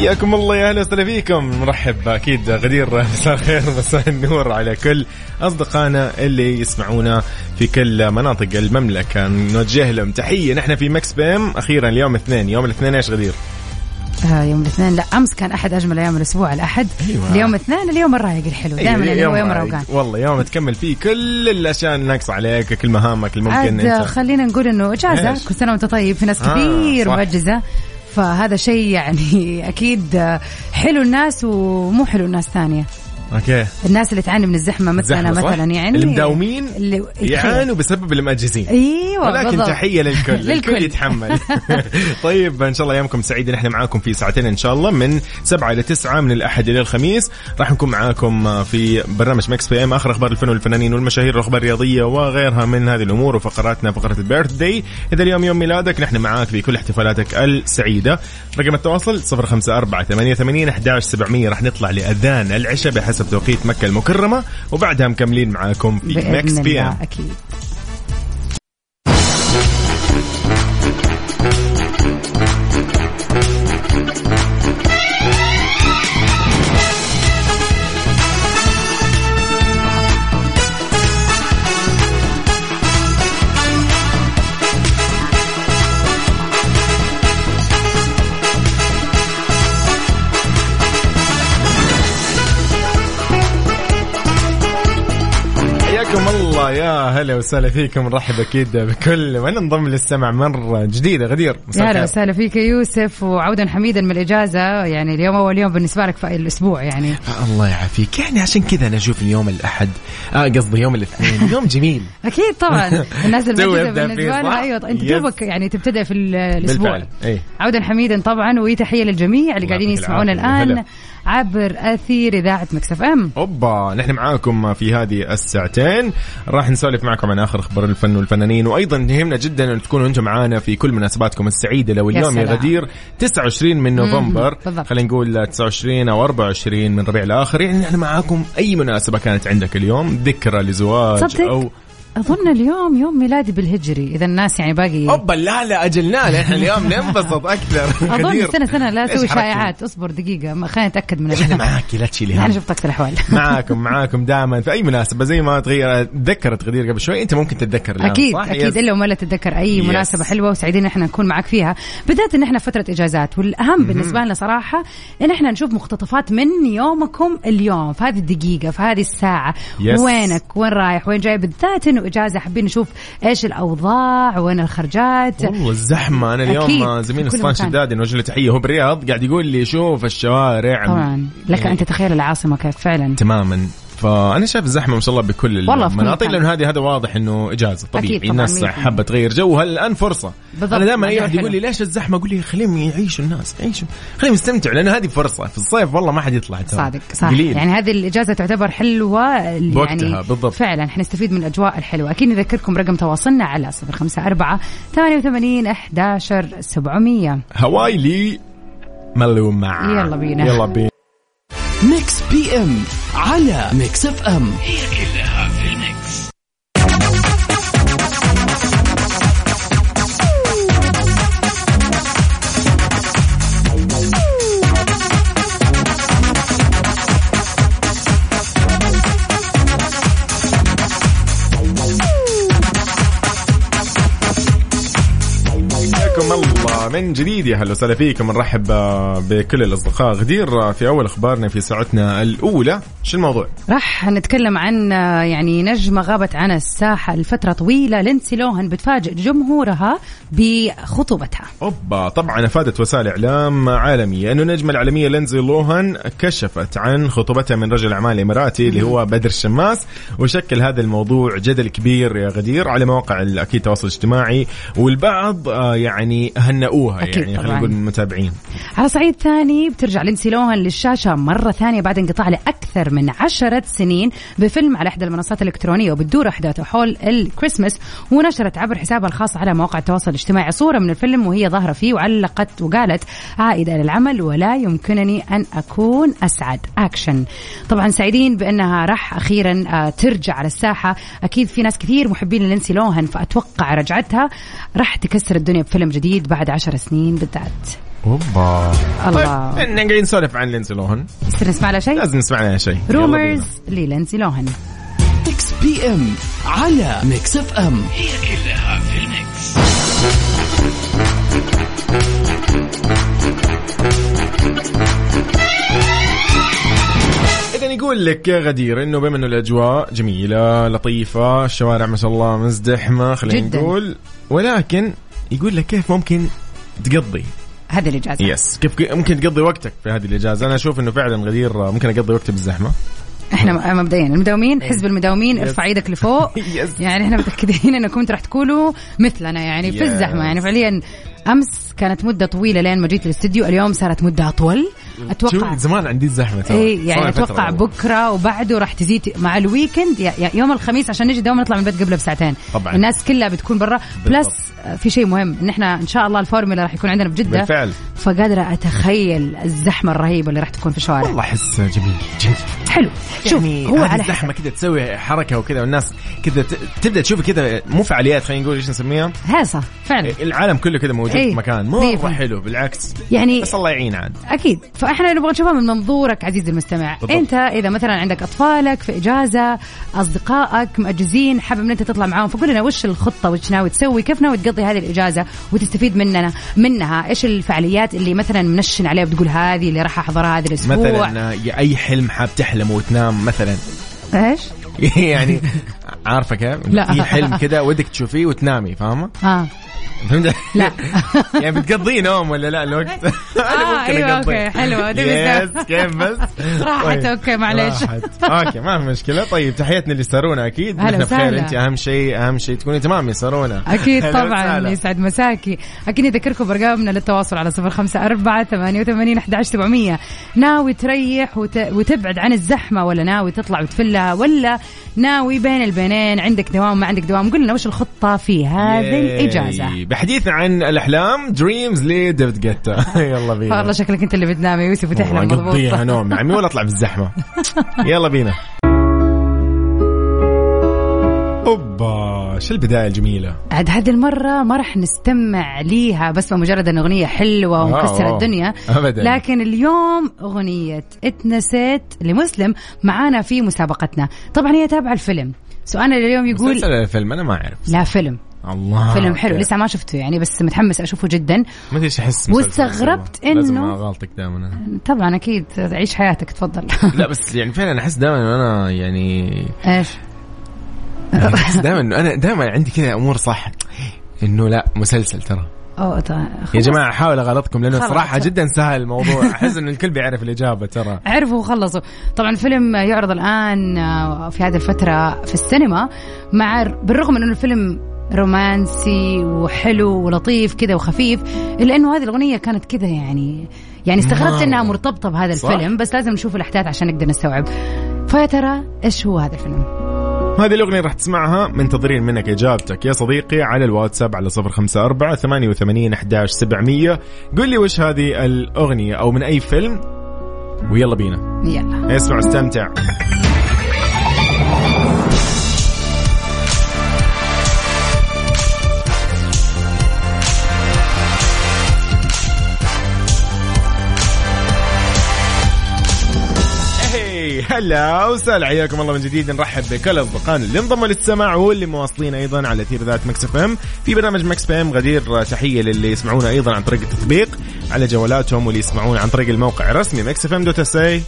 حياكم الله يا أهلا وسهلا فيكم. نرحب أكيد غدير مساء الخير مساء النور على كل أصدقائنا اللي يسمعونا في كل مناطق المملكة. نوجه لهم تحية. نحن في Mix PM. أخيرا اليوم اثنين. يوم الاثنين إيش غدير؟ آه يوم الاثنين. لا أمس كان أحد أجمل أيام الأسبوع الأحد. أيوة. اليوم الاثنين اليوم الرايق الحلو. دائما أيوة، يوم رايق. الروقان والله يوم تكمل فيه كل الأشياء الناقصة عليك كل مهامك اللي ممكن عاد خلينا نقول إنه إجازة؟ كل سنة وأنت طيب. في ناس آه، كثير صح. مؤجزه فهذا شيء يعني أكيد حلو الناس ومو حلو الناس ثانية. okay. الناس اللي تعاني من الزحمة مثلنا؟ مثلا يعني. اللي مداومين اللي يعانوا بسبب المأجزين أيوه ولكن بالضبط. تحية للكل. الكل للكل. يتحمل. طيب إن شاء الله ايامكم سعيده نحن معاكم في ساعتين إن شاء الله من سبعة إلى تسعة من الأحد إلى الخميس. راح نكون معاكم في برنامج Mix PM آخر أخبار الفن والفنانين والمشاهير والاخبار الرياضية وغيرها من هذه الأمور. وفقراتنا فقرة ال birthday إذا اليوم يوم ميلادك نحن معاك في كل احتفالاتك السعيدة. رقم التواصل 054 88 11700 راح نطلع لأذان العشاء بحسب توقيت مكة المكرمة وبعدها مكملين معاكم في Mix PM الله هلا وسهلا فيكم نرحب أكيد بكل من انضم للسمع مرة جديدة غدير مساء يا هلا. وسهلا فيك يا يوسف وعودا حميدا من الإجازة يعني اليوم أول يوم بالنسبة لك في الأسبوع يعني الله يعافيك يعني عشان كذا أنا أشوف اليوم الأحد آه قصدي يوم الاثنين يوم جميل أكيد طبعا الناس فيه، بالنسبة؟ لها أيوه أنت yes. توبك يعني تبتدئ في ال- الأسبوع بالفعل اي عودا حميدا طبعا وتحيه للجميع اللي قاعدين يسمعونا. الآن. عبر أثير إذاعة Mix FM. اوبا نحن معاكم في هذه الساعتين. راح نسولف معكم عن آخر أخبار الفن والفنانين وأيضا يهمنا جدا أن تكونوا أنتم معانا في كل مناسباتكم السعيدة. لو اليوم يا. غدير 29 من نوفمبر. خلينا نقول 29 أو 24 من ربيع الآخر. يعني نحن معاكم أي مناسبة كانت عندك اليوم ذكرى لزواج صدق. أو أظن اليوم يوم ميلادي بالهجري إذا الناس يعني باقي أوبا لا لا أجلنا نحن اليوم ننبسط أكثر أظن. استنى استنى لا تسوي؟ شائعات اصبر دقيقة ما- خلينا نتاكد من إحنا. معاكي لا تشيلي أنا شوف طاقه الأحوال معاكم معاكم دائما في أي مناسبة زي ما تغير تذكرت غدير قبل شوي أنت ممكن تتذكر الآن، أكيد صح؟ أكيد يس. إلا وما لا تتذكر أي Yes. مناسبة حلوة وسعيدين إحنا نكون معك فيها بالذات إن إحنا فترة إجازات والأهم بالنسبة لنا صراحة إن إحنا نشوف مقتطفات من يومكم اليوم في هذه الدقيقة في هذه الساعة Yes. وينك وين رايح وين جاي بالذات إنه اجازه حابين نشوف إيش الأوضاع وين الخرجات. والله الزحمة. أنا اليوم كل سلطان مكان. شدادي نوجه له تحية. هو بالرياض قاعد يقول لي شوف الشوارع. طبعا. لك يعني ان تتخيل العاصمة كيف فعلا. تماما. فأنا شايف الزحمة ما شاء الله بكل والله في كل المناطق. لأنه هذه هذا واضح إنه إجازة. طبيعي. الناس حابة تغير جو. هل الآن فرصة؟ بالضبط، أنا دائما أي واحد يقول. لي ليش الزحمة؟ أقول لي خليهم يعيشوا الناس يعيشوا. خليهم يستمتعوا لأنه هذه فرصة. في الصيف والله ما حد يطلع ترى. صادق صح. قليل. يعني هذه الإجازة تعتبر حلوة يعني بوقتها، بالضبط. فعلا حنستفيد من الأجواء الحلوة. أكيد نذكركم رقم تواصلنا على 054 88 11 700 هواي لي ملومة يلا بينا. يلا بينا. Mix PM على Mix FM. هي كلها في ال Mix. الله من جديد يا هلا وسهلا فيكم نرحب آه، بكل الأصدقاء. غدير آه، في أول أخبارنا في ساعتنا الأولى شو الموضوع؟ راح نتكلم عن آه، يعني نجمة غابت عن الساحة لفترة طويلة لينسي لوهان بتفاجئ جمهورها بخطوبتها. أوبا طبعا أفادت وسائل إعلام عالمية أنه النجمه العالمية لينزي لوهان كشفت عن خطوبتها من رجل أعمال إماراتي اللي هو بدر الشماس وشكل هذا الموضوع جدل كبير يا غدير على مواقع أكيد التواصل الاجتماعي والبعض يعني هنأوها أكيد يعني خلينا. نقول المتابعين على صعيد ثاني بترجع لينسي لوهان للشاشة مرة ثانية بعد انقطاع لأكثر من عشرة سنين بفيلم على إحدى المنصات الإلكترونية وبتدور أحداثه حول الكريسماس ونشرت عبر حسابها الخاص على مواقع التواصل الاجتماعي صورة من الفيلم وهي ظاهرة فيه وعلقت وقالت عائدة إلى العمل ولا يمكنني أن أكون أسعد. أكشن طبعا سعيدين بأنها راح أخيرا آه، ترجع على الساحة. أكيد في ناس كثير محبين لينسي لوهان فأتوقع رجعتها راح تكسر الدنيا بفيلم جديد بعد عشر سنين بالذات. أوبا. الله. طيب إحنا قاعدين نسولف عن لينسي لوهن. بس نسمع لها شيء؟ لازم نسمع لها شيء. Rumors بينا. للينسي لوهان Mix PM على Mix FM إذا يقول لك يا غدير إنه بما إنه الأجواء جميلة لطيفة الشوارع ما شاء الله مزدحمة خلينا. نقول. ولكن يقول لك كيف ممكن تقضي. هذه الإجازة. يس كيف ممكن تقضي وقتك في هذه الإجازة. أنا أشوف إنه فعلا غدير ممكن أقضي وقتي بالزحمة. إحنا مبدئيا. المداومين حزب المداومين. ارفع إيدك لفوق. يعني إحنا متأكدين إنكم أنتم راح تكونوا مثلنا يعني في. الزحمة. يعني فعليا أمس كانت مدة طويلة لين ما جيت الاستديو اليوم صارت مدة أطول. أتوقع زمان عندي الزحمه ترى. اي يعني أتوقع. بكرة وبعده راح تزيد مع ال weekend يوم الخميس عشان نجي دوام نطلع من البيت قبله بساعتين. طبعاً. الناس كلها بتكون برا. plus في شيء مهم. ان إحنا إن شاء الله الفورمولا راح يكون عندنا بجدة. بالفعل. فقادرة أتخيل الزحمة الرهيبة اللي راح تكون في الشوارع والله احس جميل جدا. حلو. شوف يعني هو على حسب. كذا تسوي حركة وكذا والناس كذا تبدأ تشوف كذا مو فعاليات خلينا نقول إيش نسميها؟ هيصه فعلا. العالم كله كذا موجود إيه. في مكان. مره في المية. حلو بالعكس. يعني بس الله يعين عاد. أكيد. فإحنا نبغى نشوفها من منظورك عزيزي المستمع. بالضبط. أنت إذا مثلا عندك أطفالك في إجازة أصدقائك مأجزين حابب إن أنت تطلع معاهم فقول لنا وش الخطة وش ناوي تسوي كيف ناوي تقضي هذه الإجازة وتستفيد مننا منها؟ إيش الفعاليات اللي مثلا منشن عليها بتقول هذه اللي راح أحضرها هذا الأسبوع؟ مثلا يا أي حلم حاب تحلم وتنام مثلا. إيش؟ يعني عارفه كيف؟ لا. في حلم كذا ودك تشوفيه وتنامي فاهمة؟ آه فهمت؟ لا يعني بتقضيه نوم ولا لا الوقت؟ حلوة، دي yes بالذات. كيف بس؟ راحت، طيب. okay، معليش. راحت. okay ما في مشكلة طيب تحياتنا لسارونا أكيد نحن بخير. أنت أهم شيء أهم شيء تكوني تمام يا سارونا هلا طبعا. يسعد مساكي أكيد نذكركم برقمنا للتواصل على صفر خمسة أربعة ثمانية وثمانين أحد عشر سبعمية ناوي تريح وت... وتبعد عن الزحمة ولا ناوي تطلع وتفلها ولا ناوي بين البينين عندك دوام ما عندك دوام. قل لنا وش الخطة في هذه. الإجازة؟ بحديثنا عن الأحلام Dreams لديفيد جيتا يلا بينا. والله شكلك أنت اللي بتنام يا يوسف وتحلم والله مضبوط. نقضيها نوم عمي ولا أطلع بالزحمة. يلا بينا. أوبا شو البداية الجميلة؟ عاد هذه المرة ما راح نستمع ليها بس بمجرد أن أغنية حلوة ومكسرة أوه. الدنيا. أبداً. لكن اليوم أغنية اتنسيت لمسلم معانا في مسابقتنا. طبعا هي تابعة الفيلم. سؤالنا اليوم يقول مسلسل ولا فيلم؟ أنا ما أعرف. لا فيلم. الله فيلم حلو. لسه ما شفته يعني بس متحمس أشوفه جدا. ما أدري إيش أحس واستغربت والله. لازم اغلطك دائما. طبعا أكيد. عيش حياتك تفضل. لا بس يعني فعلا أحس دائما إنه أنا يعني أحس دائما إنه أنا دائما عندي كذا أمور صح. إنه لا مسلسل ترى. طيب يا. جماعة أحاول أغلطكم لأنه. صراحة جدا سهل الموضوع أحس إنه الكل بيعرف الإجابة ترى عرفوا وخلصوا طبعا الفيلم يعرض الآن آه، في هذه الفترة في السينما مع بالرغم من أنه الفيلم رومانسي وحلو ولطيف كذا وخفيف إلا أنه هذه الأغنية كانت كذا يعني يعني استغربت مرة. أنها مرتبطة بهذا صح. الفيلم بس لازم نشوف الأحداث عشان نقدر نستوعب فيا ترى إيش هو هذا الفيلم هذه الأغنية راح تسمعها منتظرين منك إجابتك. يا صديقي على الواتساب على صفر خمسة أربعة ثمانية وثمانين أحداش سبعمية. قل لي وش هذه الأغنية أو من أي فيلم؟ ويلا بينا. يلا. اسمع استمتع. هلا وسهلا حياكم الله من جديد. نرحب بكل أصدقائنا اللي انضموا للسمع واللي مواصلين أيضا على أثير إذاعة Mix FM. في برنامج Mix PM غدير تحية للي يسمعونا أيضا عن طريق التطبيق على جوالاتهم واللي يسمعونا عن طريق الموقع الرسمي Mix FM dot SA.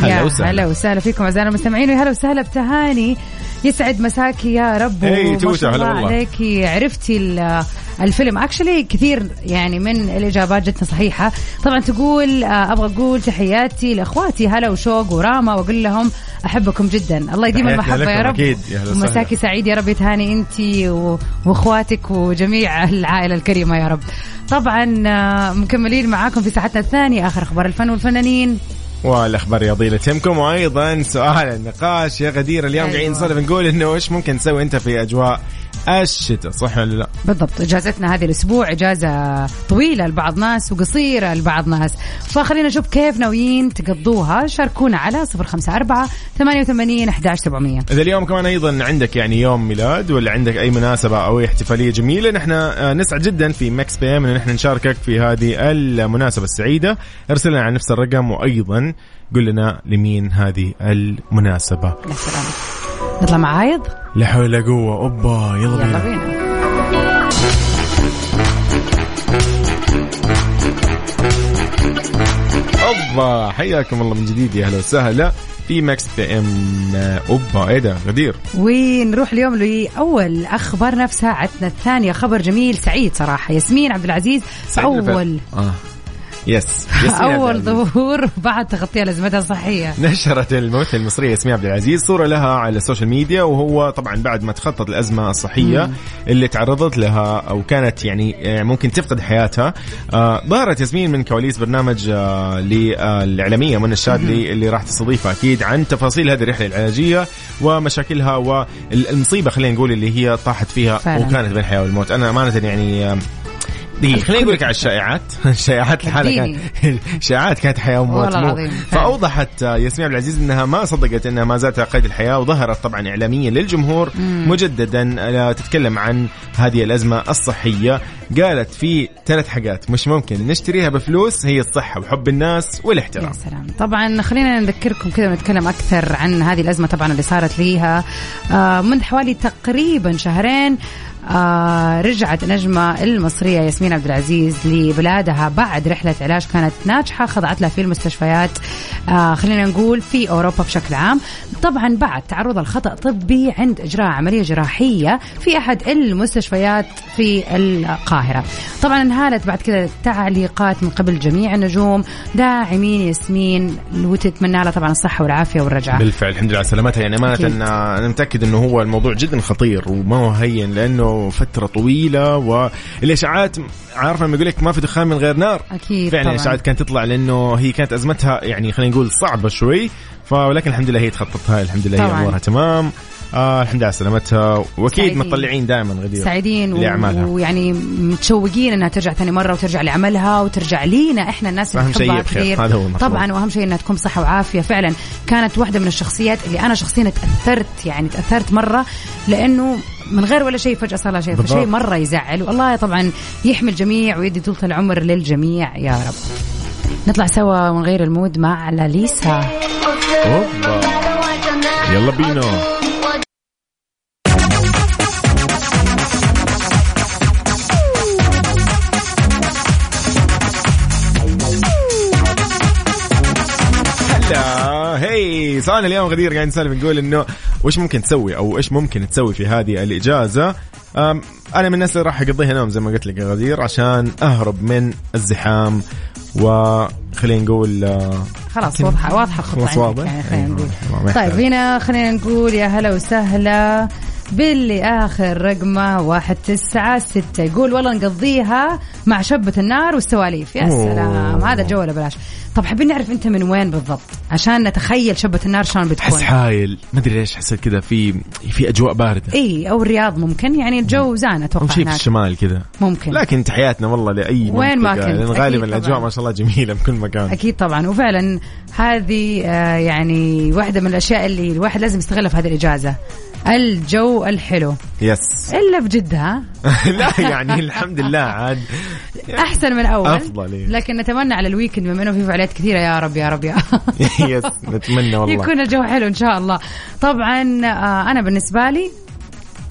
هلا وسهلا. هلا وسهلا فيكم أعزائنا المستمعين ويا هلا وسهلا بتهاني. يسعد مساكي يا رب توتة، شاء هلا الله والله. عليكي عرفتي ال- الفيلم. actually كثير يعني من الإجابات جتنا صحيحة. طبعا تقول آه، أبغى أقول تحياتي لأخواتي هلا وشوق وراما وأقول لهم أحبكم جدا. الله يديم المحبة يا رب. أكيد. ومساكي سعيد يا رب يتهاني أنت وأخواتك وجميع العائلة الكريمة يا رب. طبعا آه، مكملين معاكم في ساعتنا الثانية. آخر أخبار الفن والفنانين. والأخبار الرياضيه اللي تهمكم وأيضا سؤال النقاش. يا غدير اليوم أيوة. قاعدين نسولف نقول إنه إيش ممكن تسوي أنت في أجواء الشتاء صح ولا لا؟ بالضبط. إجازتنا هذه الأسبوع إجازة طويلة لبعض ناس وقصيرة لبعض ناس. فخلينا نشوف كيف ناويين تقضوها. شاركونا على 054 88 11700 إذا اليوم كمان أيضا عندك يعني يوم ميلاد ولا عندك أي مناسبة أو أي احتفالية جميلة نحن آه، نسعد جدا في Mix PM إن نحن نشاركك في هذه المناسبة السعيدة. ارسل لنا على نفس الرقم وأيضا قل لنا لمين هذه المناسبة. يا سلام نطلع مع عايض لا حول ولا قوة. أوبا يلا يلا بينا. بينا أوبا حياكم الله من جديد يا أهلا وسهلا في Mix PM. أوبا إيه ده؟ غدير. ونروح اليوم لأول اخبارنا في ساعتنا الثانية. خبر جميل سعيد صراحة. ياسمين عبد العزيز أول. بالفعل. yes عبد اول. ظهور بعد تخطيها لأزمتها الصحية. نشرت الممثلة المصرية ياسمين عبد العزيز صورة لها على السوشيال ميديا وهو طبعا بعد ما تخطت الأزمة الصحية اللي تعرضت لها أو كانت يعني آه، ممكن تفقد حياتها. آه، ظهرت ياسمين من كواليس برنامج آه، للإعلامية من الشاذلي اللي راح تستضيفها أكيد عن تفاصيل هذه الرحلة العلاجية ومشاكلها والمصيبة خلينا نقول اللي هي طاحت فيها فعلا. وكانت بين الحياة والموت. أنا أمانة يعني دقيقة خليني أقول لك على الشائعات. الشائعات لحالها اديني. كانت الشائعات كانت حياة وموت. فأوضحت ياسمين عبد العزيز إنها ما صدقت إنها ما زالت على قيد الحياة وظهرت طبعا اعلاميا للجمهور مجددا آه، تتكلم عن هذه الأزمة الصحية. قالت في ثلاث حاجات مش ممكن نشتريها بفلوس هي الصحة وحب الناس والاحترام. يا سلام. طبعا خلينا نذكركم كذا ونتكلم أكثر عن هذه الأزمة طبعا اللي صارت ليها آه منذ حوالي تقريبا شهرين آه رجعت نجمة المصرية ياسمين عبد العزيز لبلادها بعد رحلة علاج كانت ناجحة خضعت لها في المستشفيات. آه خلينا نقول في أوروبا بشكل عام. طبعا بعد تعرض لخطأ طبي عند إجراء عملية جراحية في أحد المستشفيات في القاهرة. طبعا انهالت بعد كذا تعليقات من قبل جميع النجوم. داعمين ياسمين وتتمنى لها طبعا الصحة والعافية والرجعة. بالفعل الحمد لله على سلامتها. يعني أكيد. أنا أنا متأكد إنه هو الموضوع جدا خطير وما هو هين لأنه فتره طويلة والإشاعات عارفة لما يقول لك ما في دخان من غير نار أكيد فعلا. الاشاعات كانت تطلع لأنه هي كانت أزمتها يعني خلينا نقول صعبة شوي فولكن الحمد لله هي تخططها الحمد لله هي. أمورها تمام آه الحمد لله سلامتها وأكيد. مطلعين دائما غدير سعيدين لأعمالها ويعني متشوقين إنها ترجع ثاني مرة وترجع لعملها وترجع لينا إحنا الناس اللي شيء نحبها. كثير هذا هو. طبعا وأهم شيء إنها تكون بصحة وعافية فعلا كانت واحدة من الشخصيات اللي أنا شخصيا تأثرت يعني تأثرت مرة لأنه من غير ولا شيء فجأة صار لها شيء. فشيء مرة يزعل والله طبعا يحمي الجميع ويدي طولة العمر للجميع يا رب نطلع سوا ونغير المود مع لاليسا. يلا بينا سؤالنا اليوم غدير قاعد نسولف نقول إنه وش ممكن تسوي أو إيش ممكن تسوي في هذه الإجازة أنا من الناس اللي راح أقضيها نوم زي ما قلت لك غدير عشان أهرب من الزحام وخلينا نقول آه، خلاص واضحه واضحة الخطة خلاص واضح؟ يعني خلينا أيوة، نقول طيب. هنا خلينا نقول يا هلا وسهلا باللي آخر رقمة واحد تسعة ستة. يقول والله نقضيها مع شبة النار والسواليف. يا. سلام. هذا الجو ولا بلاش. طب حابين نعرف أنت من وين بالضبط؟ عشان نتخيل شبة النار شلون بتكون. حايل. ما أدري ليش حسيت كذا في في أجواء باردة. إي أو الرياض ممكن. يعني الجو زان أو أتوقع شيء في الشمال كذا. ممكن. لكن تحياتنا والله لأي وين ما كنت. أكيد غالبا الأجواء طبعاً. ما شاء الله جميلة بكل مكان. أكيد طبعا. وفعلا هذه آه، يعني واحدة من الأشياء اللي الواحد لازم يستغلها في هذه الإجازة. الجو الحلو. yes إلا بجدة ها لا يعني الحمد لله عاد. أحسن من أول. أفضل، إيه. لكن نتمنى على ال weekend بما إنه في فعاليات كثيرة يا رب يا رب يا yes نتمنى والله. يكون الجو حلو إن شاء الله. طبعا آه، أنا بالنسبة لي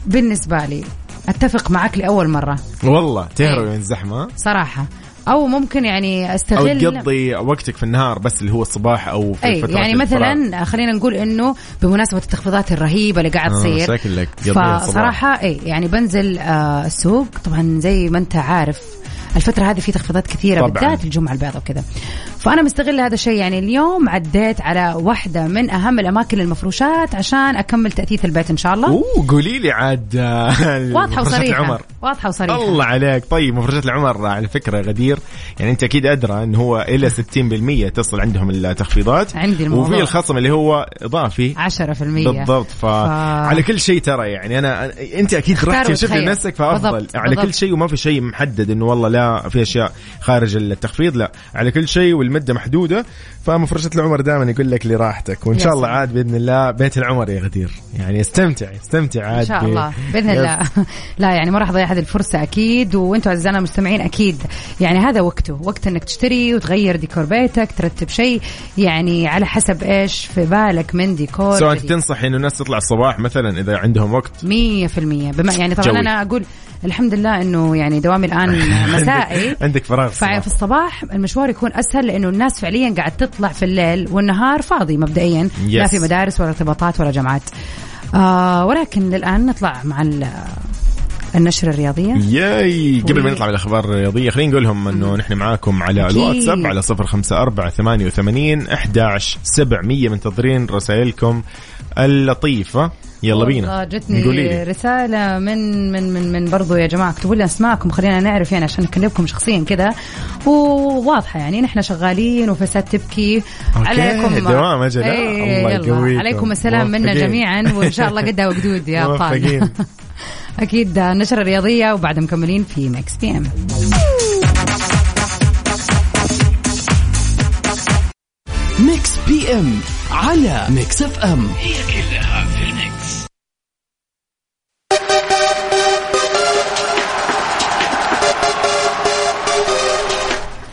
بالنسبة لي أتفق معك لأول مرة. والله تهرب إيه. من الزحمة. صراحة. أو ممكن يعني أو استغل تقضي وقتك في النهار بس اللي هو الصباح أو في فترات يعني الفراغ. مثلا خلينا نقول إنه بمناسبة التخفيضات الرهيبة اللي قاعد آه، تصير. فصراحة أي يعني بنزل آه السوق طبعا زي ما أنت عارف الفترة هذه في تخفيضات كثيرة طبعاً. بالذات الجمعة البيضاء وكذا فأنا مستغل هذا الشيء. يعني اليوم عديت على واحدة من أهم الأماكن المفروشات عشان أكمل تأثيث البيت إن شاء الله. أوه قولي لي عاد آه، واضحة مفرشات وصريحة. العمر. واضحة وصريحة. الله عليك. طيب مفرشات العمر على فكرة غدير. يعني أنت أكيد أدرى انه هو إلى 60% تصل عندهم التخفيضات. عندي الموضوع. وفي الخصم اللي هو إضافي. 10% بالضبط. فعلى كل شيء ترى يعني. أنا أنت أكيد رحت شفت وتخيل. لنفسك فأفضل. بالضبط، على بالضبط. كل شيء وما في شيء محدد إنه والله لا في أشياء خارج التخفيض لا. على كل شيء والمدة محدودة فمفرشات العمر دائما يقول لك لراحتك وإن شاء الله. عاد بإذن الله بيت العمر يا غدير يعني استمتع استمتع عاد إن شاء الله بإذن. الله لا يعني ما راح أضيع هذه الفرصة أكيد وأنتم أعزائنا المستمعين أكيد يعني هذا وقته وقت إنك تشتري وتغير ديكور بيتك ترتب شيء يعني على حسب إيش في بالك من ديكور سواء. تنصح إنه الناس تطلع الصباح مثلا إذا عندهم وقت مية في المية بما يعني طبعا جوي. أنا أقول الحمد لله أنه يعني دوامي الآن مسائي عندك فراغ. ففي الصباح المشوار يكون أسهل لأنه الناس فعليا قاعد تطلع في الليل والنهار فاضي مبدئيا لا. في مدارس ولا ارتباطات ولا جامعات آه ولكن الان نطلع مع النشرة الرياضية ياي قبل ما وي. نطلع بالأخبار الرياضية خلينا نقول لهم إنه نحن معاكم على. الواتساب على 054 88 11 700 منتظرين رسائلكم اللطيفة يلا بينا جتني رسالة من من من من برضو يا جماعة اكتبوا لنا اسماءكم خلينا نعرف يعني عشان نكلمكم شخصيا كذا وواضحة يعني نحن شغالين وفساد تبكي okay، عليكم دوام أجل. إيه، الله يلا. يقويكم. عليكم السلام منا. جميعا وإن شاء الله قدها وقدود يا أبطال. أكيد نشرة رياضية وبعد مكملين في Mix PM Mix PM على Mix FM هي كلها في الميكس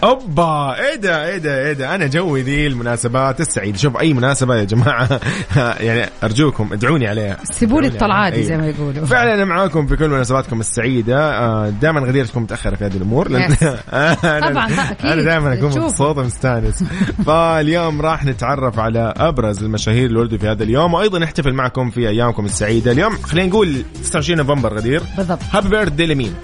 أوبا إيه ده إيه ده إيه ده. أنا جوي ذي المناسبات السعيده شوف أي مناسبة يا جماعة. يعني أرجوكم ادعوني عليها. سيبوا لي الطلعات. زي ما. يقولوا. فعلا أنا معاكم في كل مناسباتكم السعيدة. دائما غدير تكون متأخرة في هذه الأمور. لأن طبعاً، أكيد. أنا دائما اكون. مبسوط ومستانس فاليوم راح نتعرف على أبرز المشاهير اللي ولدوا في هذا اليوم وأيضا نحتفل معكم في أيامكم السعيدة. اليوم خلينا نقول 29 نوفمبر غدير. بالضبط. happy birthday لمين؟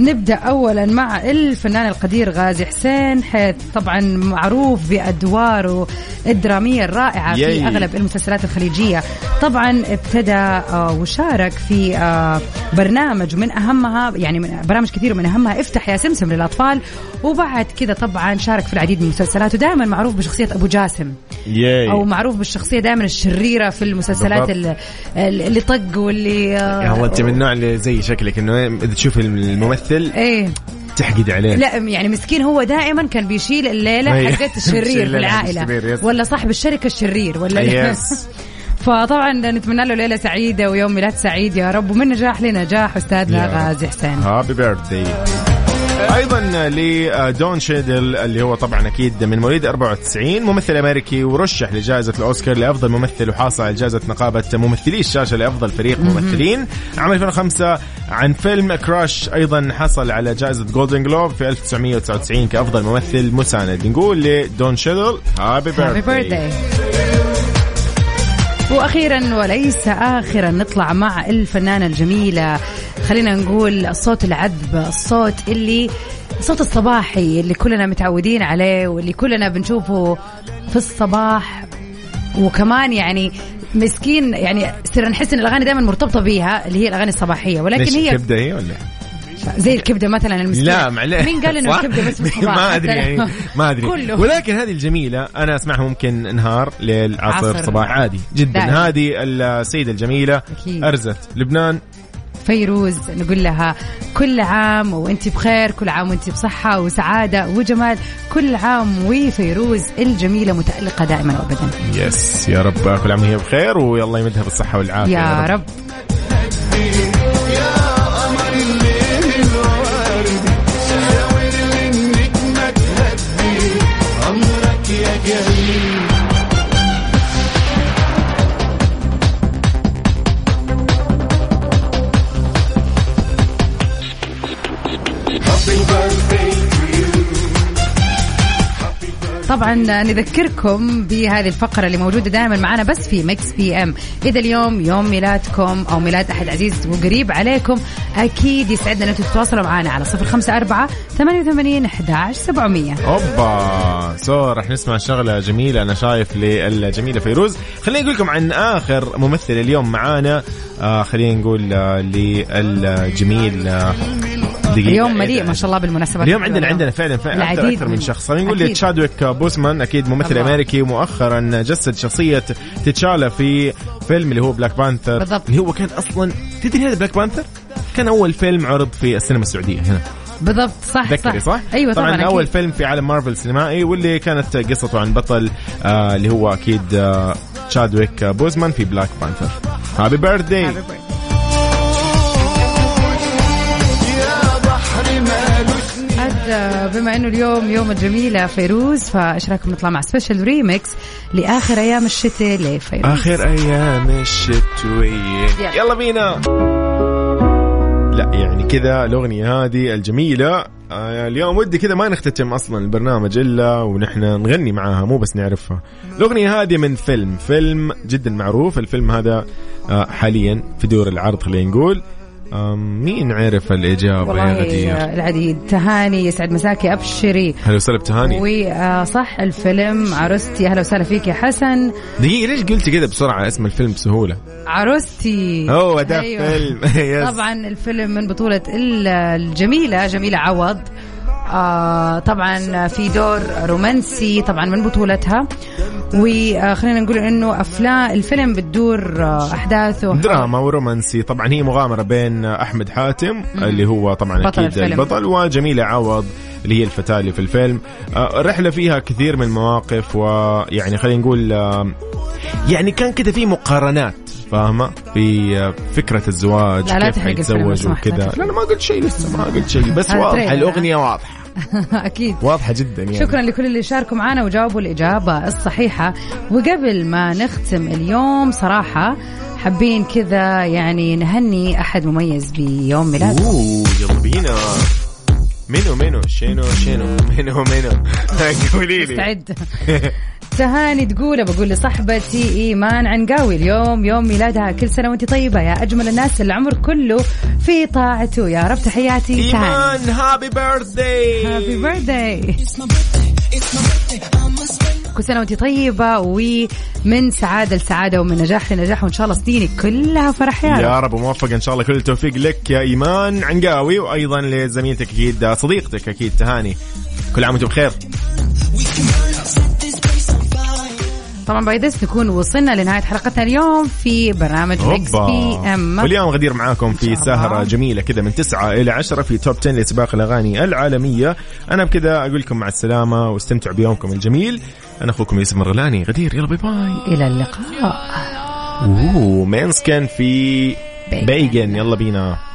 نبدأ اولا مع الفنان القدير غازي حسين حيث طبعا معروف بأدواره الدرامية الرائعة في ياي. أغلب المسلسلات الخليجية طبعا ابتدى آه، وشارك في آه، برنامج من أهمها يعني من برامج كثير من أهمها افتح يا سمسم للأطفال وبعد كذا طبعا شارك في العديد من المسلسلات ودائما معروف بشخصية أبو جاسم ياي أو معروف بالشخصية دائما الشريرة في المسلسلات. اللي, اللي طق واللي آه، يا والله أنت من النوع اللي زي شكلك إنه إذا تشوف الممثل إيه. تحقد عليه. لا يعني مسكين هو دائما كان بيشيل الليلة أي. حقت الشرير في العائلة. ولا صاحب الشركة الشرير ولا يس. فطبعا نتمنى له ليلة سعيدة ويوم ميلاد سعيد يا رب. ومن نجاح لنجاح أستاذنا. غازي حسين. هابي بيرثدي أيضا لدون شيدل اللي هو طبعا أكيد من مواليد 94 ممثل أمريكي ورشح لجائزة الأوسكار لأفضل ممثل وحاصل على جائزة نقابة ممثلي الشاشة لأفضل فريق ممثلين. عام 2005 عن فيلم Crash أيضا حصل على جائزة Golden Globe في 1999 كأفضل ممثل مساند. نقول لدون شيدل happy birthday وأخيرا وليس اخرا نطلع مع الفنانة الجميلة. خلينا نقول الصوت العذب الصوت اللي الصوت الصباحي اللي كلنا متعودين عليه واللي كلنا بنشوفه في الصباح. وكمان يعني مسكين يعني صرنا نحس إن الأغاني دائما مرتبطة بيها اللي هي الأغاني الصباحية ولكن هي كبدة هي ولا زي الكبدة مثلا المسكين لا معلش مين قال إنه؟ الكبدة بس ما أدري يعني ما أدري كله. ولكن هذه الجميلة أنا أسمعها ممكن نهار ليل عصر, عصر. صباح عادي جدا. هذه السيدة الجميلة أكيد. أرزت لبنان فيروز نقول لها كل عام وانت بخير كل عام وانت بصحة وسعادة. وجمال كل عام وفيروز الجميلة متألقة دائما وابدا. يس يا رب كل عام وهي بخير ويلا يمدها بالصحة والعافية. يا, يا رب, رب. Yeah. طبعا نذكركم بهذه الفقرة اللي موجودة دائما معنا بس في Mix PM إذا اليوم يوم ميلادكم أو ميلاد أحد عزيز وقريب عليكم أكيد يسعدنا أنتم تتواصلوا معنا على صفر خمسة أربعة ثمانية وثمانين احداش سبعمئه اوبا so راح نسمع شغلة جميلة. أنا شايف للجميلة فيروز. خليني أقول لكم عن آخر ممثل اليوم معانا. آه خلينا نقول آه للجميل آه دقيقة اليوم مليء ما شاء الله بالمناسبات. اليوم عندنا عندنا فعلا فعلا أكثر من شخص. خلينا نقول تشادويك بوسمان أكيد ممثل الله. أمريكي مؤخرا جسد شخصية تتشالا في فيلم اللي هو Black Panther بالضبط. اللي هو كان أصلا تدري هذا Black Panther كان أول فيلم عرض في السينما السعودية هنا. بالضبط صح صح. صح؟ أيوه طبعا, طبعا أول فيلم في عالم مارفل سينمائي واللي كانت قصته عن بطل آه اللي هو أكيد آه تشادويك بوزمان في Black Panther happy birthday بما إنه اليوم يوم الجميلة فيروز فايش رايكم نطلع مع special remix لآخر أيام الشتاء لفيروز. آخر أيام الشتوية. يلا بينا. لا يعني كذا الأغنية هذه الجميلة. آه اليوم ودي كذا ما نختتم أصلا البرنامج إلا ونحن نغني معاها مو بس نعرفها. الأغنية هذه من فيلم فيلم جدا معروف. الفيلم هذا آه حاليا في دور العرض خلينا نقول. مين عرف الإجابة يا غدير؟ العديد. تهاني يسعد مساكي أبشري. هلا وسهلا بتهاني. وصح الفيلم عروستي. أهلا وسهلا فيك يا حسن. دقيقة ليش قلتي كذا بسرعة اسم الفيلم بسهولة؟ عروستي. هو ده أيوة. فيلم. طبعا الفيلم من بطولة الجميلة جميلة عوض. آه طبعا في دور رومانسي طبعا من بطولتها. وخلينا نقول إنه أفلام الفيلم بتدور آه، أحداثه دراما ورومانسي. طبعا هي مغامرة بين أحمد حاتم مم. اللي هو طبعا بطل أكيد الفيلم. البطل وجميلة عوض اللي هي الفتاة اللي في الفيلم. الرحله آه، فيها كثير من المواقف ويعني خلينا نقول آه، يعني كان كده في مقارنات فاهمة؟ في فكرة الزواج لا لا كيف حيتزوج وكذا. لا لا ما قلت شيء لسه ما قلت شيء. بس واضحه الأغنية واضحة. أكيد. واضحة جدا يعني. شكرا لكل اللي شاركوا معنا وجاوبوا الإجابة الصحيحة. وقبل ما نختم اليوم صراحة حابين كذا يعني نهني أحد مميز بيوم ميلاده أوه يلا بينا. منو منو؟ شنو شنو؟ منو منو؟ قولي لي. مستعد. تهاني تقول بقول لصاحبتي ايمان عنقاوي اليوم يوم ميلادها. كل سنة وأنت طيبة يا أجمل الناس. العمر كله في طاعته. يا رب تحياتي. إيمان. happy birthday happy birthday كل سنة وانت طيبة ومن سعادة لسعادة ومن نجاح لنجاح وإن شاء الله سنينك كلها فرح يا رب. يا رب وموفق إن شاء الله. كل التوفيق لك يا إيمان عنقاوي وأيضا لزميلتك أكيد صديقتك أكيد تهاني. كل عام وأنتم بخير. طبعا by this نكون وصلنا لنهاية حلقتنا اليوم في برنامج Mix PM واليوم غدير معاكم في سهرة جميلة كذا من 9 إلى 10 في توب 10 لسباق الأغاني العالمية. أنا بكذا أقول لكم مع السلامة واستمتعوا بيومكم الجميل. أنا أخوكم يوسف مرغلاني. غدير يلا باي باي إلى اللقاء. أوه مينسكن في بيجن. يلا بينا.